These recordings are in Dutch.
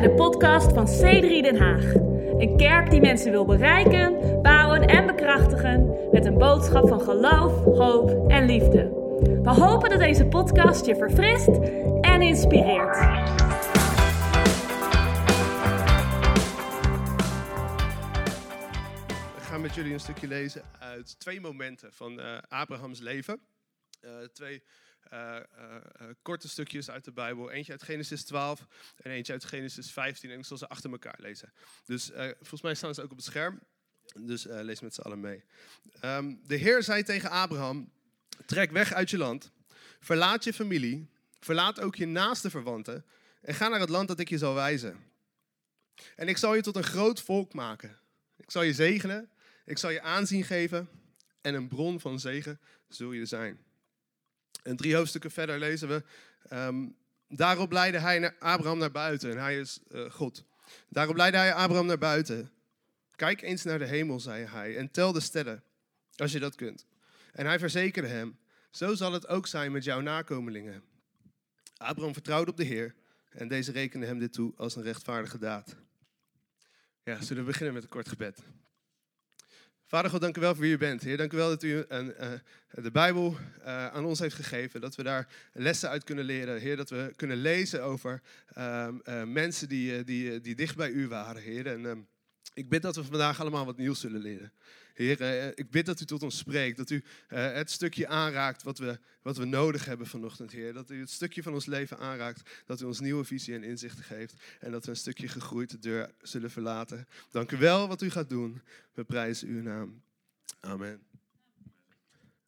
bij de podcast van C3 Den Haag. Een kerk die mensen wil bereiken, bouwen en bekrachtigen met een boodschap van geloof, hoop en liefde. We hopen dat deze podcast je verfrist en inspireert. Ik ga met jullie een stukje lezen uit twee momenten van uh, Abrahams leven. Uh, twee uh, korte stukjes uit de Bijbel. Eentje uit Genesis 12 en eentje uit Genesis 15. En ik zal ze achter elkaar lezen. Dus volgens mij staan ze ook op het scherm. Dus lees met z'n allen mee. Um, de Heer zei tegen Abraham: Trek weg uit je land. Verlaat je familie. Verlaat ook je naaste verwanten. En ga naar het land dat ik je zal wijzen. En ik zal je tot een groot volk maken. Ik zal je zegenen. Ik zal je aanzien geven. En een bron van zegen zul je zijn. En drie hoofdstukken verder lezen we. Um, daarop leidde hij Abraham naar buiten. En hij is uh, God. Daarop leidde hij Abraham naar buiten. Kijk eens naar de hemel, zei hij. En tel de sterren, als je dat kunt. En hij verzekerde hem. Zo zal het ook zijn met jouw nakomelingen. Abraham vertrouwde op de Heer. En deze rekende hem dit toe als een rechtvaardige daad. Ja, zullen we beginnen met een kort gebed. Vader God, dank u wel voor wie u bent. Heer, dank u wel dat u een, uh, de Bijbel uh, aan ons heeft gegeven. Dat we daar lessen uit kunnen leren. Heer, dat we kunnen lezen over uh, mensen die, die, die dicht bij u waren. Heer, en ehm, ik bid dat we vandaag allemaal wat nieuws zullen leren. Heer, eh, ik bid dat u tot ons spreekt. Dat u eh, het stukje aanraakt wat we, wat we nodig hebben vanochtend, Heer. Dat u het stukje van ons leven aanraakt. Dat u ons nieuwe visie en inzichten geeft. En dat we een stukje gegroeid de deur zullen verlaten. Dank u wel wat u gaat doen. We prijzen uw naam. Amen.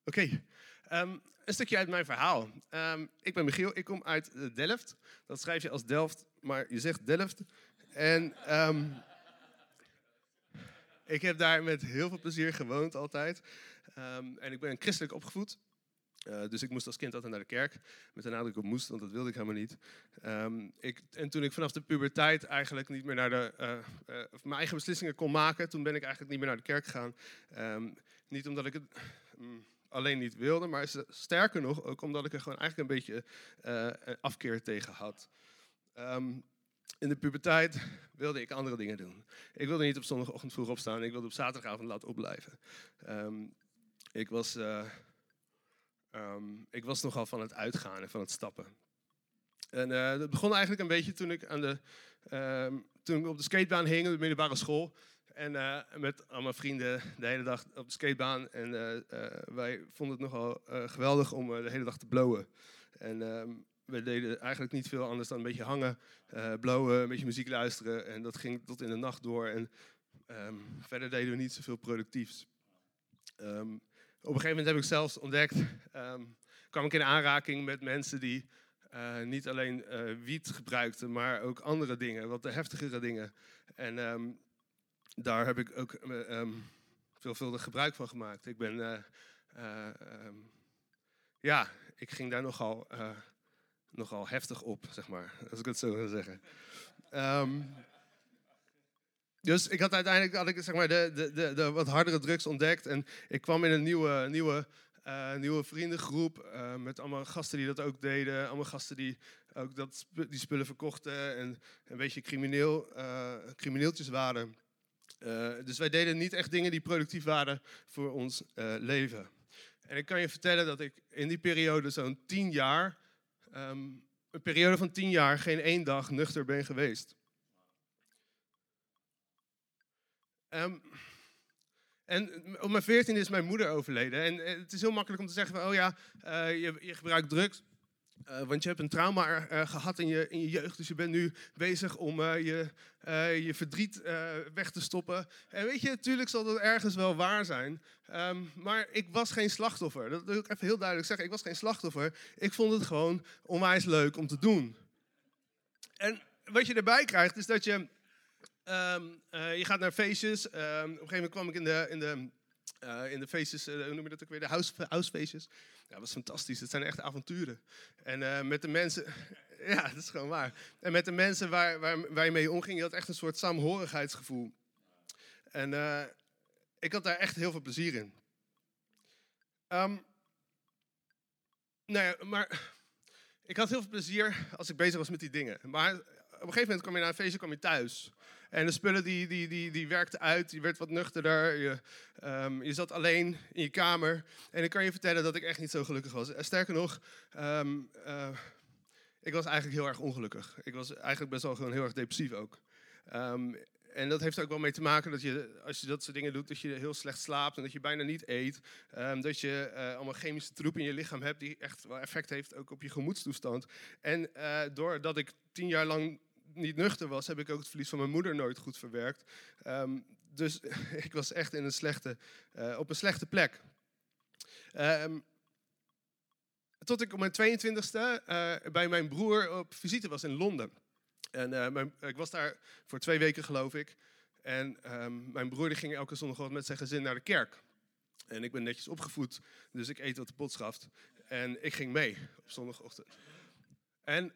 Oké. Ehm, een stukje uit mijn verhaal. Um, ik ben Michiel, ik kom uit Delft. Dat schrijf je als Delft, maar je zegt Delft. En um, ik heb daar met heel veel plezier gewoond altijd. Um, en ik ben christelijk opgevoed. Uh, dus ik moest als kind altijd naar de kerk. Met de nadruk op moest, want dat wilde ik helemaal niet. Um, ik, en toen ik vanaf de puberteit eigenlijk niet meer naar de, uh, mijn eigen beslissingen kon maken, toen ben ik eigenlijk niet meer naar de kerk gegaan. Um, niet omdat ik het um, alleen niet wilde, maar sterker nog, ook omdat ik er gewoon eigenlijk een beetje afkeer tegen had in de puberteit wilde ik andere dingen doen. Ik wilde niet op zondagochtend vroeg opstaan. Ik wilde op zaterdagavond laat opblijven. Um, ik, was, uh, um, ik was nogal van het uitgaan en van het stappen. En uh, dat begon eigenlijk een beetje toen ik, aan de, um, toen ik op de skatebaan hing, op de middelbare school. En uh, met al mijn vrienden de hele dag op de skatebaan. En wij vonden het nogal geweldig om de hele dag te blowen. En we deden eigenlijk niet veel anders dan een beetje hangen, uh, blowen, een beetje muziek luisteren. En dat ging tot in de nacht door. En um, verder deden we niet zoveel productiefs. Um, op een gegeven moment heb ik zelfs ontdekt, um, kwam ik in aanraking met mensen die uh, niet alleen uh, wiet gebruikten, maar ook andere dingen, wat heftigere dingen. En daar heb ik ook veelvuldig gebruik van gemaakt. Ik ben, ja, ik ging daar nogal nogal heftig op, zeg maar, als ik het zo wil zeggen. Um, dus ik had uiteindelijk had ik, zeg maar, de, de, de, de, wat hardere drugs ontdekt. En ik kwam in een nieuwe, nieuwe, uh, nieuwe vriendengroep. Uh, met allemaal gasten die dat ook deden. Allemaal gasten die ook dat, die spullen verkochten. En een beetje crimineel, uh, crimineeltjes waren. dus wij deden niet echt dingen die productief waren voor ons leven. En ik kan je vertellen dat ik in die periode zo'n tien jaar um, een periode van tien jaar geen één dag nuchter ben geweest. Um, en op mijn veertien is mijn moeder overleden. En eh, het is heel makkelijk om te zeggen van, oh ja, uh, je, je gebruikt drugs. Uh, want je hebt een trauma uh, gehad in je, in je jeugd, dus je bent nu bezig om uh, je, je verdriet weg te stoppen. En weet je, natuurlijk zal dat ergens wel waar zijn. Um, maar ik was geen slachtoffer. Dat wil ik even heel duidelijk zeggen. Ik was geen slachtoffer. Ik vond het gewoon onwijs leuk om te doen. En wat je erbij krijgt, is dat je. Um, je gaat naar feestjes. Um, op een gegeven moment kwam ik in de, in de, in de feestjes, hoe noem je dat ook weer? De house, housefeestjes. Ja, dat was fantastisch. Het zijn echt avonturen. En uh, met de mensen, ja, dat is gewoon waar. En met de mensen waar, waar, je mee omging, je had echt een soort saamhorigheidsgevoel. En uh, ik had daar echt heel veel plezier in. Um, nou ja, maar ik had heel veel plezier als ik bezig was met die dingen. Maar een gegeven moment kwam je na een feestje kwam je thuis. En de spullen die, die, die, die werkten uit, je werd wat nuchterder. Je, ehm, je zat alleen in je kamer. En ik kan je vertellen dat ik echt niet zo gelukkig was. Sterker nog, ehm, eh, ik was eigenlijk heel erg ongelukkig. Ik was eigenlijk best wel gewoon heel erg depressief ook. Ehm, en dat heeft ook wel mee te maken dat je, als je dat soort dingen doet, dat je heel slecht slaapt en dat je bijna niet eet. dat je uh, allemaal chemische troep in je lichaam hebt die echt wel effect heeft ook op je gemoedstoestand. En doordat ik tien jaar lang niet nuchter was, heb ik ook het verlies van mijn moeder nooit goed verwerkt. Ehm, dus ik was echt in een slechte, uh, op een slechte plek. Um, tot ik op mijn 22e uh, bij mijn broer op visite was in Londen. En uh, mijn, ik was daar voor twee weken, geloof ik. En um, mijn broer die ging elke zondag met zijn gezin naar de kerk. En ik ben netjes opgevoed, dus ik eet wat de pot schaft. En ik ging mee op zondagochtend. En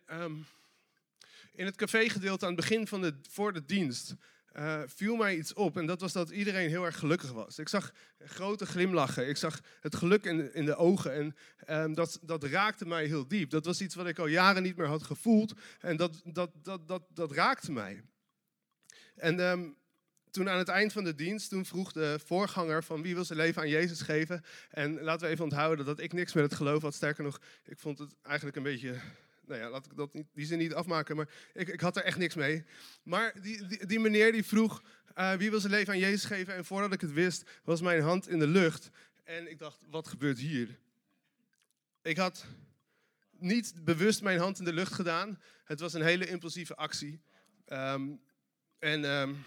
in het cafégedeelte aan het begin van de, voor de dienst uh, viel mij iets op. En dat was dat iedereen heel erg gelukkig was. Ik zag grote glimlachen. Ik zag het geluk in de, in de ogen. En um, dat, dat raakte mij heel diep. Dat was iets wat ik al jaren niet meer had gevoeld. En dat, dat, dat, dat, dat raakte mij. En um, toen aan het eind van de dienst, toen vroeg de voorganger van wie wil zijn leven aan Jezus geven. En laten we even onthouden dat ik niks met het geloof had. Sterker nog, ik vond het eigenlijk een beetje nou ja, laat ik dat niet, die zin niet afmaken, maar ik, ik had er echt niks mee. Maar die, die, meneer die vroeg, uh, wie wil zijn leven aan Jezus geven? En voordat ik het wist, was mijn hand in de lucht. En ik dacht, wat gebeurt hier? Ik had niet bewust mijn hand in de lucht gedaan. Het was een hele impulsieve actie. Um, en um,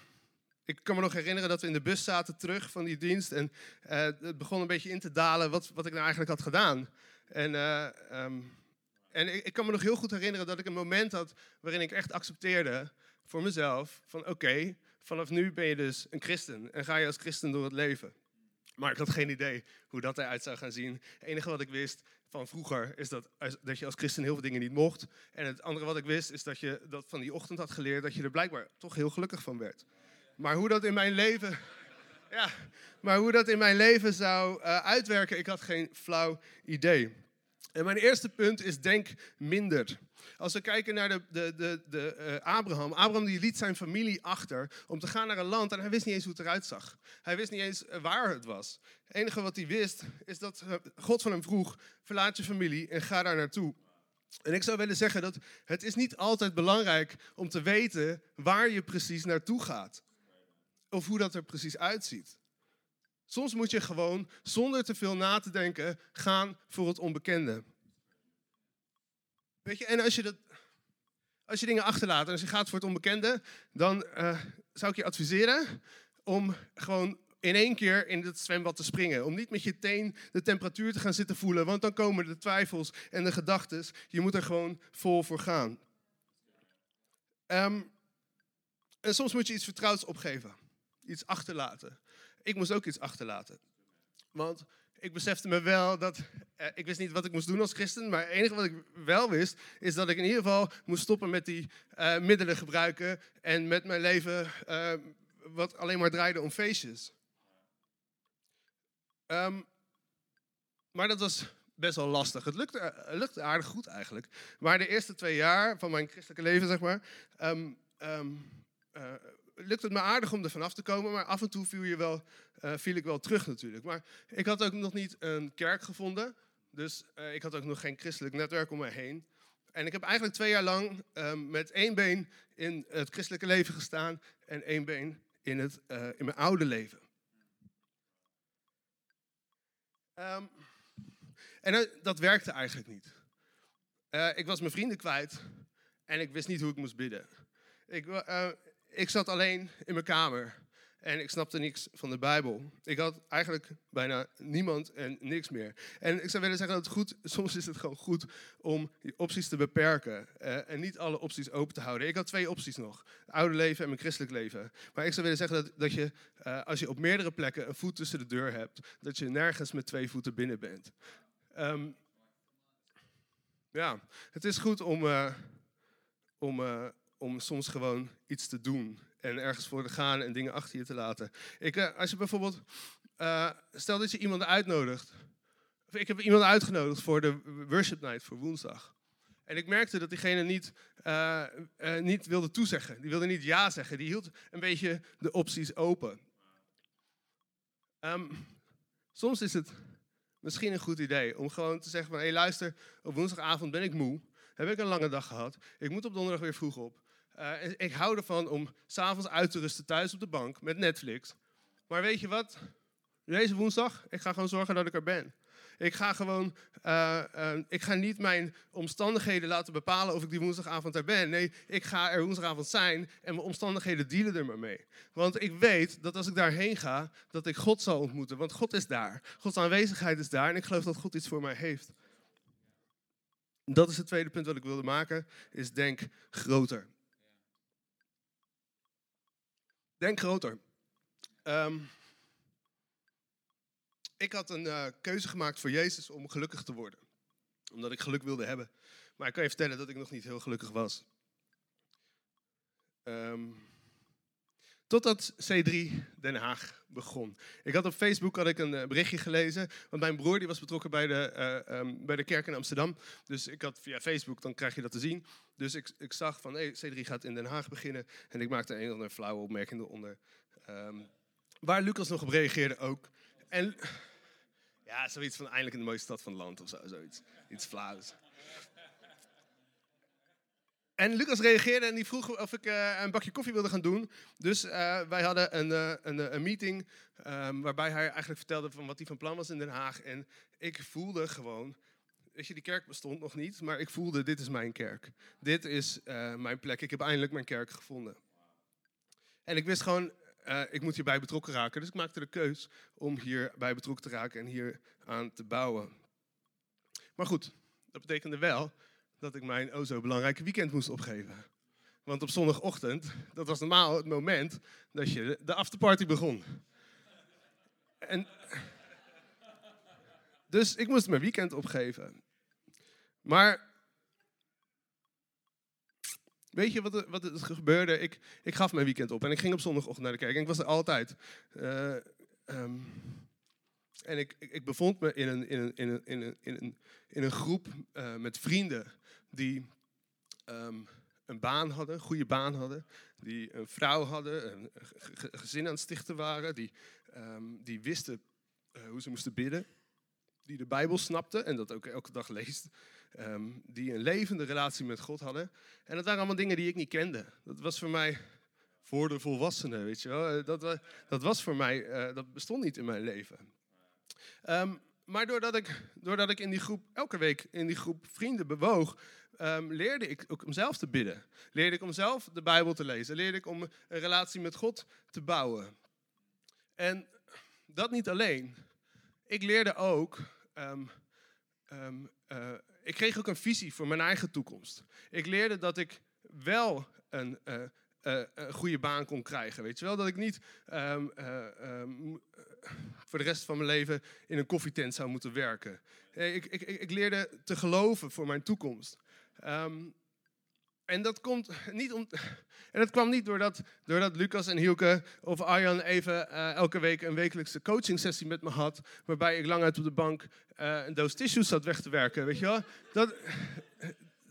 ik kan me nog herinneren dat we in de bus zaten terug van die dienst. En uh, het begon een beetje in te dalen wat, wat ik nou eigenlijk had gedaan. En uh, um, en ik, kan me nog heel goed herinneren dat ik een moment had waarin ik echt accepteerde voor mezelf van oké, vanaf nu ben je dus een christen en ga je als christen door het leven. Maar ik had geen idee hoe dat eruit zou gaan zien. Het enige wat ik wist van vroeger is dat, dat je als christen heel veel dingen niet mocht. En het andere wat ik wist is dat je dat van die ochtend had geleerd dat je er blijkbaar toch heel gelukkig van werd. Maar hoe dat in mijn leven, ja, maar hoe dat in mijn leven zou uh, uitwerken, ik had geen flauw idee. En mijn eerste punt is denk minder. Als we kijken naar de, de, de, de uh, Abraham. Abraham die liet zijn familie achter om te gaan naar een land en hij wist niet eens hoe het eruit zag. Hij wist niet eens eh, waar het was. Het enige wat hij wist is dat eh, God van hem vroeg, verlaat je familie en ga daar naartoe. En ik zou willen zeggen dat het is niet altijd belangrijk om te weten waar je precies naartoe gaat. Of hoe dat er precies uitziet. Soms moet je gewoon, zonder te veel na te denken, gaan voor het onbekende. Weet je, en als je, dat, als je dingen achterlaat en als je gaat voor het onbekende, dan uh, zou ik je adviseren om gewoon in één keer in het zwembad te springen. Om niet met je teen de temperatuur te gaan zitten voelen, want dan komen de twijfels en de gedachten. Je moet er gewoon vol voor gaan. Um, en soms moet je iets vertrouwds opgeven, iets achterlaten ik moest ook iets achterlaten. Want ik besefte me wel dat, eh, ik wist niet wat ik moest doen als christen, maar het enige wat ik wel wist, is dat ik in ieder geval moest stoppen met die uh, middelen gebruiken en met mijn leven uh, wat alleen maar draaide om feestjes. Um, maar dat was best wel lastig. Het lukte, lukte, aardig goed eigenlijk. Maar de eerste twee jaar van mijn christelijke leven, zeg maar, um, um, lukt het me aardig om er vanaf te komen, maar af en toe viel, je wel, uh, viel ik wel terug natuurlijk. Maar ik had ook nog niet een kerk gevonden, dus uh, ik had ook nog geen christelijk netwerk om me heen. En ik heb eigenlijk twee jaar lang um, met één been in het christelijke leven gestaan en één been in, het, uh, in mijn oude leven. Um, en dat werkte eigenlijk niet. ik was mijn vrienden kwijt en ik wist niet hoe ik moest bidden. Ik, ik zat alleen in mijn kamer en ik snapte niks van de Bijbel. Ik had eigenlijk bijna niemand en niks meer. En ik zou willen zeggen dat het goed, soms is het gewoon goed om die opties te beperken uh, en niet alle opties open te houden. Ik had twee opties nog: het oude leven en mijn christelijk leven. Maar ik zou willen zeggen dat, dat je, uh, als je op meerdere plekken een voet tussen de deur hebt, dat je nergens met twee voeten binnen bent. Um, ja, het is goed om, uh, om om soms gewoon iets te doen en ergens voor te gaan en dingen achter je te laten. Ik, uh, als je bijvoorbeeld, uh, stel dat je iemand uitnodigt. Ik heb iemand uitgenodigd voor de worship night voor woensdag. En ik merkte dat diegene niet, uh, niet wilde toezeggen. Die wilde niet ja zeggen. Die hield een beetje de opties open. Um, soms is het misschien een goed idee om gewoon te zeggen van... hé hey, luister, op woensdagavond ben ik moe. Heb ik een lange dag gehad. Ik moet op donderdag weer vroeg op. Uh, ik hou ervan om s'avonds uit te rusten thuis op de bank met Netflix. Maar weet je wat? Deze woensdag, ik ga gewoon zorgen dat ik er ben. Ik ga gewoon, uh, uh, ik ga niet mijn omstandigheden laten bepalen of ik die woensdagavond er ben. Nee, ik ga er woensdagavond zijn en mijn omstandigheden dealen er maar mee. Want ik weet dat als ik daarheen ga, dat ik God zal ontmoeten. Want God is daar. Gods aanwezigheid is daar en ik geloof dat God iets voor mij heeft. Dat is het tweede punt wat ik wilde maken, is denk groter. Denk groter. Um, ik had een uh, keuze gemaakt voor Jezus om gelukkig te worden. Omdat ik geluk wilde hebben. Maar ik kan je vertellen dat ik nog niet heel gelukkig was. Um, totdat C3 Den Haag begon. Ik had op Facebook had ik een uh, berichtje gelezen. Want mijn broer die was betrokken bij de, uh, um, bij de kerk in Amsterdam. Dus ik had via Facebook, dan krijg je dat te zien. Dus ik, ik zag van hey, C3 gaat in Den Haag beginnen. En ik maakte een of andere flauwe opmerking eronder. Um, waar Lucas nog op reageerde ook. En ja, zoiets van eindelijk in de mooiste stad van het land of zo, zoiets. Iets flauws. En Lucas reageerde en die vroeg of ik uh, een bakje koffie wilde gaan doen. Dus uh, wij hadden een, uh, een, een, meeting um, waarbij hij eigenlijk vertelde van wat hij van plan was in Den Haag. En ik voelde gewoon, weet je, die kerk bestond nog niet, maar ik voelde dit is mijn kerk. Dit is mijn plek. Ik heb eindelijk mijn kerk gevonden. En ik wist gewoon, ik moet hierbij betrokken raken. Dus ik maakte de keus om hierbij betrokken te raken en hier aan te bouwen. Maar goed, dat betekende wel dat ik mijn o zo belangrijke weekend moest opgeven. Want op zondagochtend, dat was normaal het moment dat je de afterparty begon. En, dus ik moest mijn weekend opgeven. Maar Weet je wat er, wat er gebeurde? Ik, ik gaf mijn weekend op en ik ging op zondagochtend naar de kerk. En ik was er altijd. Uh, um, en ik, ik, bevond me in een, in een, in een, in een, in een, groep uh, met vrienden die um, een baan hadden, een goede baan hadden. Die een vrouw hadden, een gezin aan het stichten waren. Die, um, die wisten uh, hoe ze moesten bidden. Die de Bijbel snapten en dat ook elke dag leest. Um, die een levende relatie met God hadden. En dat waren allemaal dingen die ik niet kende. Dat was voor mij voor de volwassenen, weet je wel. Eh, dat, dat was voor mij, dat bestond niet in mijn leven. Maar doordat ik, doordat ik in die groep, elke week in die groep vrienden bewoog, um, leerde ik ook om zelf te bidden. Leerde ik om zelf de Bijbel te lezen. Leerde ik om een relatie met God te bouwen. En dat niet alleen. Ik leerde ook um, um, uh, ik kreeg ook een visie voor mijn eigen toekomst. Ik leerde dat ik wel een, uh, uh, een goede baan kon krijgen. Weet je wel, dat ik niet um, um, voor de rest van mijn leven in een koffietent zou moeten werken. Ik, ik, ik leerde te geloven voor mijn toekomst. Um, en dat, komt niet om, en dat kwam niet doordat, doordat Lucas en Hielke of Arjan even elke week een wekelijkse coaching sessie met me had. Waarbij ik lang uit op de bank uh, een doos tissues zat weg te werken. Weet je wel? Dat,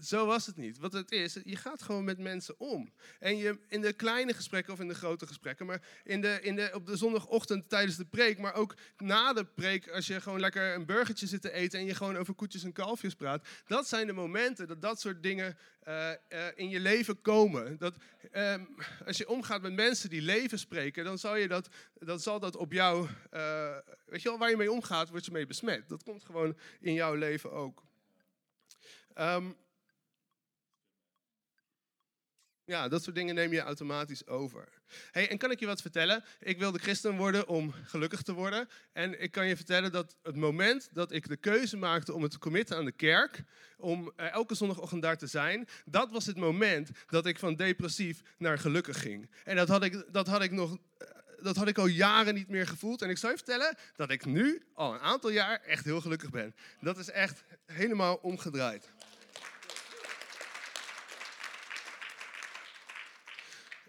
zo was het niet. Wat het is, je gaat gewoon met mensen om. En je in de kleine gesprekken of in de grote gesprekken, maar in de, in de, op de zondagochtend tijdens de preek, maar ook na de preek, als je gewoon lekker een burgertje zit te eten en je gewoon over koetjes en kalfjes praat. Dat zijn de momenten dat dat soort dingen uh, uh, in je leven komen. Dat, um, als je omgaat met mensen die leven spreken, dan zal, je dat, zal dat op jou, uh, weet je wel, waar je mee omgaat, wordt je mee besmet. Dat komt gewoon in jouw leven ook. Um, ja, dat soort dingen neem je automatisch over. Hey, en kan ik je wat vertellen? Ik wilde christen worden om gelukkig te worden. En ik kan je vertellen dat het moment dat ik de keuze maakte om het te committen aan de kerk, om elke zondagochtend daar te zijn, dat was het moment dat ik van depressief naar gelukkig ging. En dat had ik, dat had ik nog. Uh, dat had ik al jaren niet meer gevoeld. En ik zou je vertellen dat ik nu al een aantal jaar echt heel gelukkig ben. Dat is echt helemaal omgedraaid.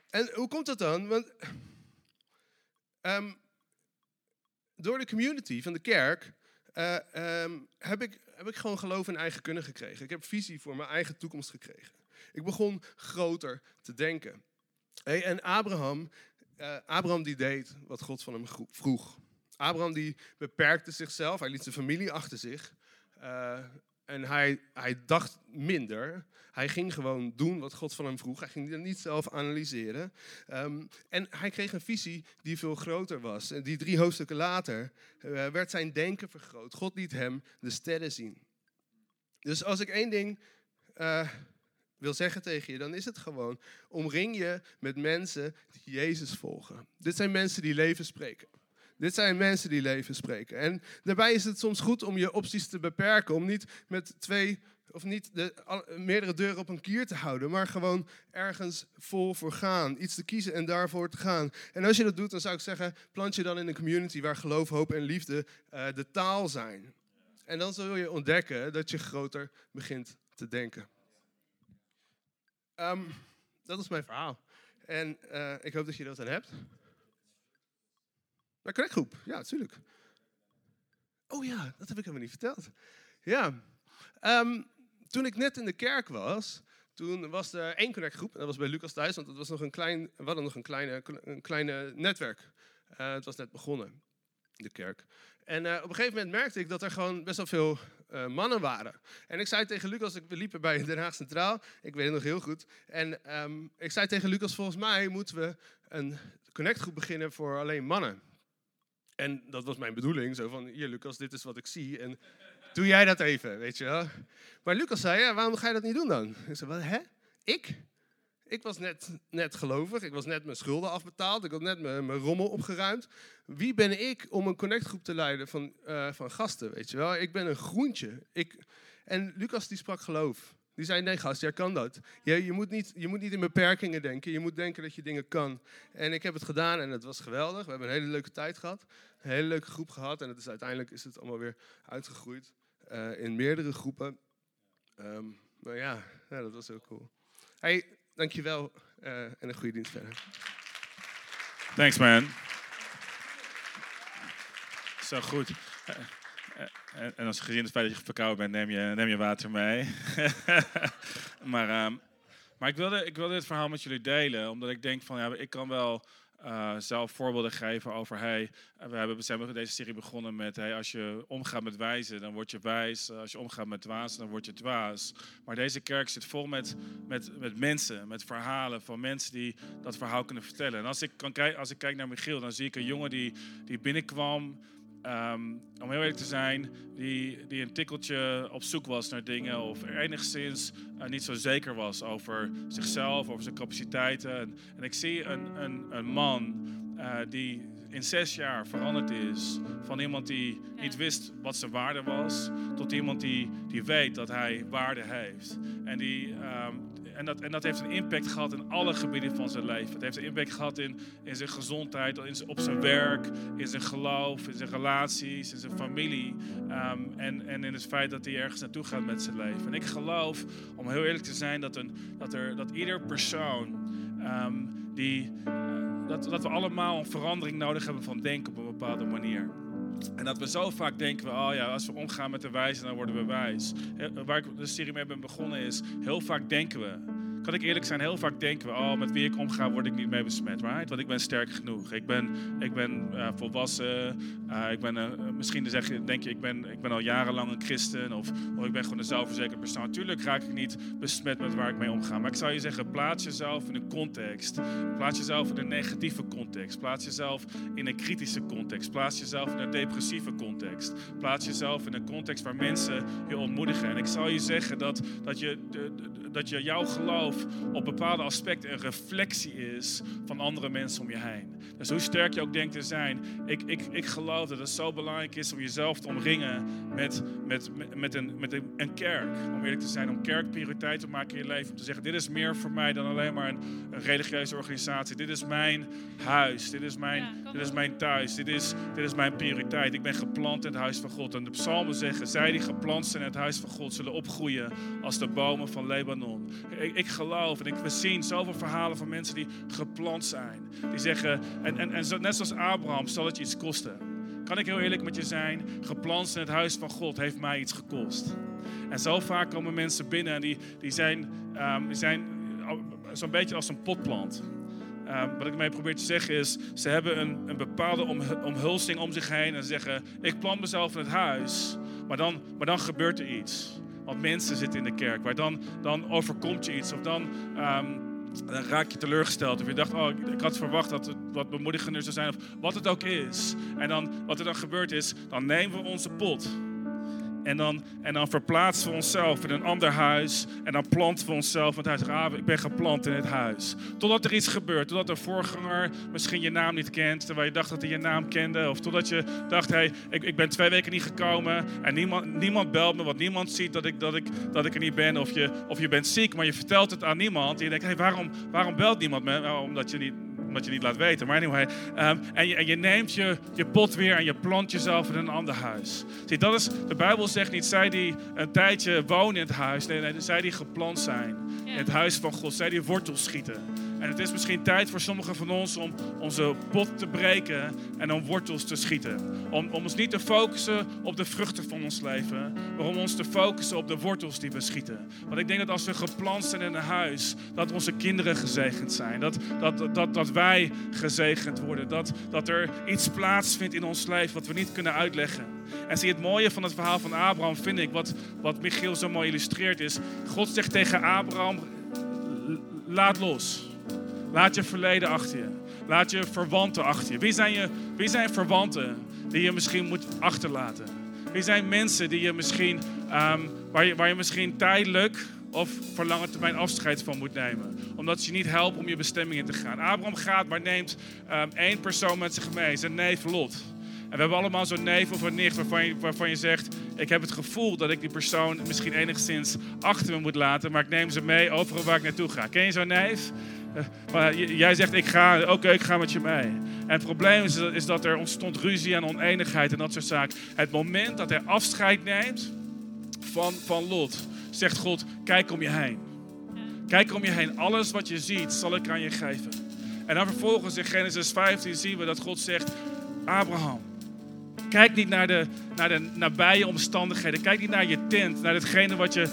En hoe komt dat dan? Want um, door de community van de kerk eh, ehm, heb, ik, heb ik gewoon geloof in eigen kunnen gekregen. Ik heb visie voor mijn eigen toekomst gekregen. Ik begon groter te denken. Hey, en Abraham, uh, Abraham die deed wat God van hem vroeg. Abraham die beperkte zichzelf, hij liet zijn familie achter zich. Uh, en hij, hij dacht minder. Hij ging gewoon doen wat God van hem vroeg. Hij ging het niet zelf analyseren. Ehm, en hij kreeg een visie die veel groter was. En die drie hoofdstukken later uh, werd zijn denken vergroot. God liet hem de sterren zien. Dus als ik één ding uh, wil zeggen tegen je, dan is het gewoon: omring je met mensen die Jezus volgen. Dit zijn mensen die leven spreken. Dit zijn mensen die leven spreken. En daarbij is het soms goed om je opties te beperken. Om niet met twee of niet de, meerdere deuren op een kier te houden. Maar gewoon ergens vol voor gaan. Iets te kiezen en daarvoor te gaan. En als je dat doet, dan zou ik zeggen, plant je dan in een community waar geloof, hoop en liefde uh, de taal zijn. En dan zul je ontdekken dat je groter begint te denken. Um, dat is mijn verhaal. En uh, ik hoop dat je dat aan hebt. Bij connectgroep, ja, natuurlijk. Oh ja, dat heb ik helemaal niet verteld. Ja, um, toen ik net in de kerk was, toen was er één connectgroep. En dat was bij Lucas thuis, want het was nog een klein, we hadden nog een kleine, een kleine netwerk. Uh, het was net begonnen, de kerk. En uh, op een gegeven moment merkte ik dat er gewoon best wel veel uh, mannen waren. En ik zei tegen Lucas, we liepen bij Den Haag Centraal, ik weet het nog heel goed. En um, ik zei tegen Lucas, volgens mij moeten we een connectgroep beginnen voor alleen mannen. En dat was mijn bedoeling, zo van, hier Lucas, dit is wat ik zie en doe jij dat even, weet je wel. Maar Lucas zei, ja, waarom ga je dat niet doen dan? Ik zei, wat, hè? Ik? Ik was net, net gelovig, ik was net mijn schulden afbetaald, ik had net mijn, mijn rommel opgeruimd. Wie ben ik om een connectgroep te leiden van, uh, van gasten, weet je wel? Ik ben een groentje. Ik, en Lucas die sprak geloof. Die zei, nee gast, jij kan dat. Je, je, moet niet, je moet niet in beperkingen denken, je moet denken dat je dingen kan. En ik heb het gedaan en het was geweldig. We hebben een hele leuke tijd gehad, hele leuke groep gehad. En het is, uiteindelijk is het allemaal weer uitgegroeid uh, in meerdere groepen. Maar ja, ja, dat was heel cool. Hey, dankjewel uh, en een goede dienst verder. Thanks man. Zo goed. En als gezien het feit dat je verkouden bent, neem je, neem je water mee. maar um, maar ik, wilde, ik wilde dit verhaal met jullie delen, omdat ik denk van ja, ik kan wel uh, zelf voorbeelden geven over hey, we hebben, zijn deze serie begonnen met hey, als je omgaat met wijzen, dan word je wijs. Als je omgaat met dwaas, dan word je dwaas. Maar deze kerk zit vol met, met, met mensen, met verhalen van mensen die dat verhaal kunnen vertellen. En als ik, kan, als ik kijk naar Michiel, dan zie ik een jongen die, die binnenkwam Um, om heel eerlijk te zijn, die, die een tikkeltje op zoek was naar dingen of enigszins uh, niet zo zeker was over zichzelf, over zijn capaciteiten. En, en ik zie een, een, een man uh, die in zes jaar veranderd is van iemand die niet wist wat zijn waarde was, tot iemand die, die weet dat hij waarde heeft. En die, um, en dat, en dat heeft een impact gehad in alle gebieden van zijn leven. Het heeft een impact gehad in, in zijn gezondheid, in zijn, op zijn werk, in zijn geloof, in zijn relaties, in zijn familie. Um, en, en in het feit dat hij ergens naartoe gaat met zijn leven. En ik geloof, om heel eerlijk te zijn, dat, een, dat, er, dat ieder persoon um, die. dat, dat we allemaal een verandering nodig hebben van denken op een bepaalde manier. En dat we zo vaak denken, oh ja, als we omgaan met de wijze, dan worden we wijs. Waar ik de serie mee ben begonnen is, heel vaak denken we, kan ik eerlijk zijn, heel vaak denken we, oh, met wie ik omga, word ik niet mee besmet, right? Want ik ben sterk genoeg. Ik ben, ik ben uh, volwassen. Uh, ik ben, uh, misschien zeg denk je, ik ben, ik ben al jarenlang een christen. Of, of ik ben gewoon een zelfverzekerd persoon. Natuurlijk raak ik niet besmet met waar ik mee omga. Maar ik zou je zeggen, plaats jezelf in een context. Plaats jezelf in een negatieve context. Plaats jezelf in een kritische context. Plaats jezelf in een depressieve context. Plaats jezelf in een context waar mensen je ontmoedigen. En ik zal je zeggen dat, dat, je, dat je jouw geloof op bepaalde aspecten een reflectie is van andere mensen om je heen. Dus hoe sterk je ook denkt te zijn, ik, ik, ik geloof dat het zo belangrijk is om jezelf te omringen met, met, met, een, met een, een kerk. Om eerlijk te zijn, om kerk prioriteit te maken in je leven. Om te zeggen, dit is meer voor mij dan alleen maar een, een religieuze organisatie. Dit is mijn huis, dit is mijn, dit is mijn thuis, dit is, dit is mijn prioriteit. Ik ben geplant in het huis van God. En de psalmen zeggen, zij die geplant zijn in het huis van God zullen opgroeien als de bomen van Lebanon. Ik, ik geloof en ik, we zien zoveel verhalen van mensen die geplant zijn. Die zeggen, en, en, en net zoals Abraham zal het je iets kosten. kan ik heel eerlijk met je zijn, geplant in het huis van God heeft mij iets gekost. En zo vaak komen mensen binnen en die, die zijn, die zijn zo'n beetje als een potplant. Um, wat ik mee probeer te zeggen is, ze hebben een, een bepaalde omhulsing om zich heen en ze zeggen, ik plant mezelf in het huis, maar dan, maar dan gebeurt er iets. Want mensen zitten in de kerk, waar dan, dan overkomt je iets of dan... Um, dan raak je teleurgesteld. Of je dacht, oh, ik had verwacht dat het wat bemoedigender zou zijn. Of wat het ook is. En dan, wat er dan gebeurt is, dan nemen we onze pot. En dan, en dan verplaatsen we onszelf in een ander huis. En dan planten we onszelf in het huis. Ah, ik ben geplant in het huis. Totdat er iets gebeurt. Totdat de voorganger misschien je naam niet kent. Terwijl je dacht dat hij je naam kende. Of totdat je dacht, hey, ik, ik ben twee weken niet gekomen. En niemand, niemand belt me. Want niemand ziet dat ik, dat, ik, dat ik er niet ben. Of je, of je bent ziek, maar je vertelt het aan niemand. En je denkt, hey, waarom, waarom belt niemand me? Nou, omdat je niet omdat je niet laat weten. Maar anyway, um, en, je, en je neemt je, je pot weer en je plant jezelf in een ander huis. Zie, dat is, de Bijbel zegt niet, zij die een tijdje wonen in het huis. Nee, nee, zij die geplant zijn in het huis van God. Zij die wortels schieten. En het is misschien tijd voor sommigen van ons om onze pot te breken en om wortels te schieten. Om, om ons niet te focussen op de vruchten van ons leven, maar om ons te focussen op de wortels die we schieten. Want ik denk dat als we geplant zijn in een huis, dat onze kinderen gezegend zijn. Dat, dat, dat, dat wij gezegend worden. Dat, dat er iets plaatsvindt in ons leven wat we niet kunnen uitleggen. En zie het mooie van het verhaal van Abraham, vind ik, wat, wat Michiel zo mooi illustreert, is: God zegt tegen Abraham: laat los. Laat je verleden achter je. Laat je verwanten achter je. Wie zijn, je, wie zijn verwanten die je misschien moet achterlaten? Wie zijn mensen die je misschien, um, waar, je, waar je misschien tijdelijk of voor lange termijn afscheid van moet nemen. Omdat ze je niet helpen om je bestemming in te gaan. Abraham gaat, maar neemt um, één persoon met zich mee, zijn neef Lot. En we hebben allemaal zo'n neef of een nicht waarvan je, je zegt: Ik heb het gevoel dat ik die persoon misschien enigszins achter me moet laten, maar ik neem ze mee overal waar ik naartoe ga. Ken je zo'n neef? Eh, maar jij zegt, ik ga, oké, ik ga met je mee. En het probleem is, is dat er ontstond ruzie en oneenigheid en dat soort zaken. Het moment dat hij afscheid neemt van, van Lot, zegt God, kijk om je heen. Kijk om je heen. Alles wat je ziet, zal ik aan je geven. En dan vervolgens in Genesis 15 zien we dat God zegt, Abraham, Kijk niet naar de, naar de nabije omstandigheden. Kijk niet naar je tent, naar hetgene wat je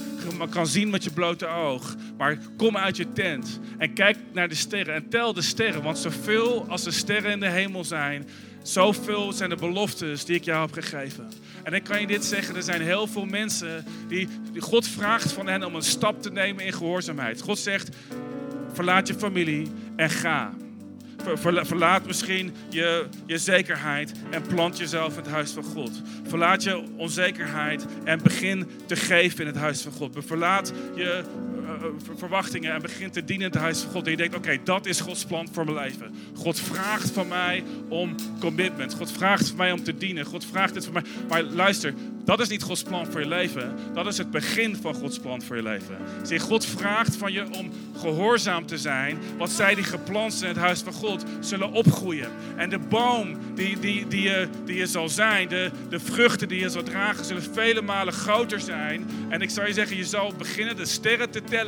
kan zien met je blote oog. Maar kom uit je tent en kijk naar de sterren en tel de sterren. Want zoveel als de sterren in de hemel zijn, zoveel zijn de beloftes die ik jou heb gegeven. En dan kan je dit zeggen, er zijn heel veel mensen die God vraagt van hen om een stap te nemen in gehoorzaamheid. God zegt, verlaat je familie en ga. Verlaat misschien je, je zekerheid en plant jezelf in het huis van God. Verlaat je onzekerheid en begin te geven in het huis van God. Verlaat je verwachtingen en begin te dienen in het huis van God. En je denkt, oké, dat is Gods plan voor mijn leven. God vraagt van mij om commitment. God vraagt van mij om te dienen. God vraagt het van mij. Maar luister, dat is niet Gods plan voor je leven. Dat is het begin van Gods plan voor je leven. Zie, God vraagt van je om gehoorzaam te zijn. Wat zij die geplant in het huis van God zullen opgroeien. En de boom die, die, die, je, die je zal zijn, de, de vruchten die je zal dragen, zullen vele malen groter zijn. En ik zou je zeggen, je zal beginnen de sterren te tellen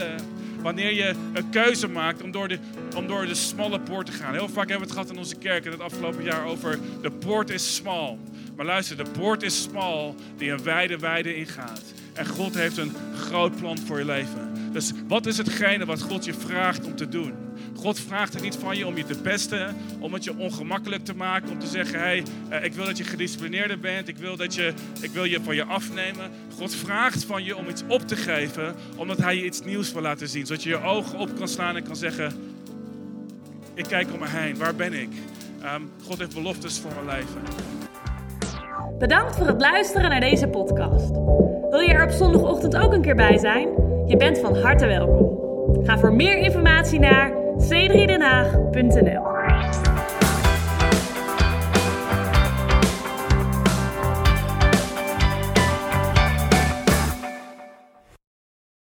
wanneer je een keuze maakt om door, de, om door de smalle poort te gaan. Heel vaak hebben we het gehad in onze kerk in het afgelopen jaar over de poort is smal. Maar luister, de poort is smal die een wijde weide ingaat. En God heeft een groot plan voor je leven. Dus wat is hetgene wat God je vraagt om te doen? God vraagt het niet van je om je te pesten, om het je ongemakkelijk te maken, om te zeggen: hé, hey, ik wil dat je gedisciplineerder bent, ik wil, dat je, ik wil je van je afnemen. God vraagt van je om iets op te geven, omdat Hij je iets nieuws wil laten zien. Zodat je je ogen op kan slaan en kan zeggen: Ik kijk om me heen, waar ben ik? Um, God heeft beloftes voor mijn leven. Bedankt voor het luisteren naar deze podcast. Wil je er op zondagochtend ook een keer bij zijn? Je bent van harte welkom. Ga voor meer informatie naar c3denhaag.nl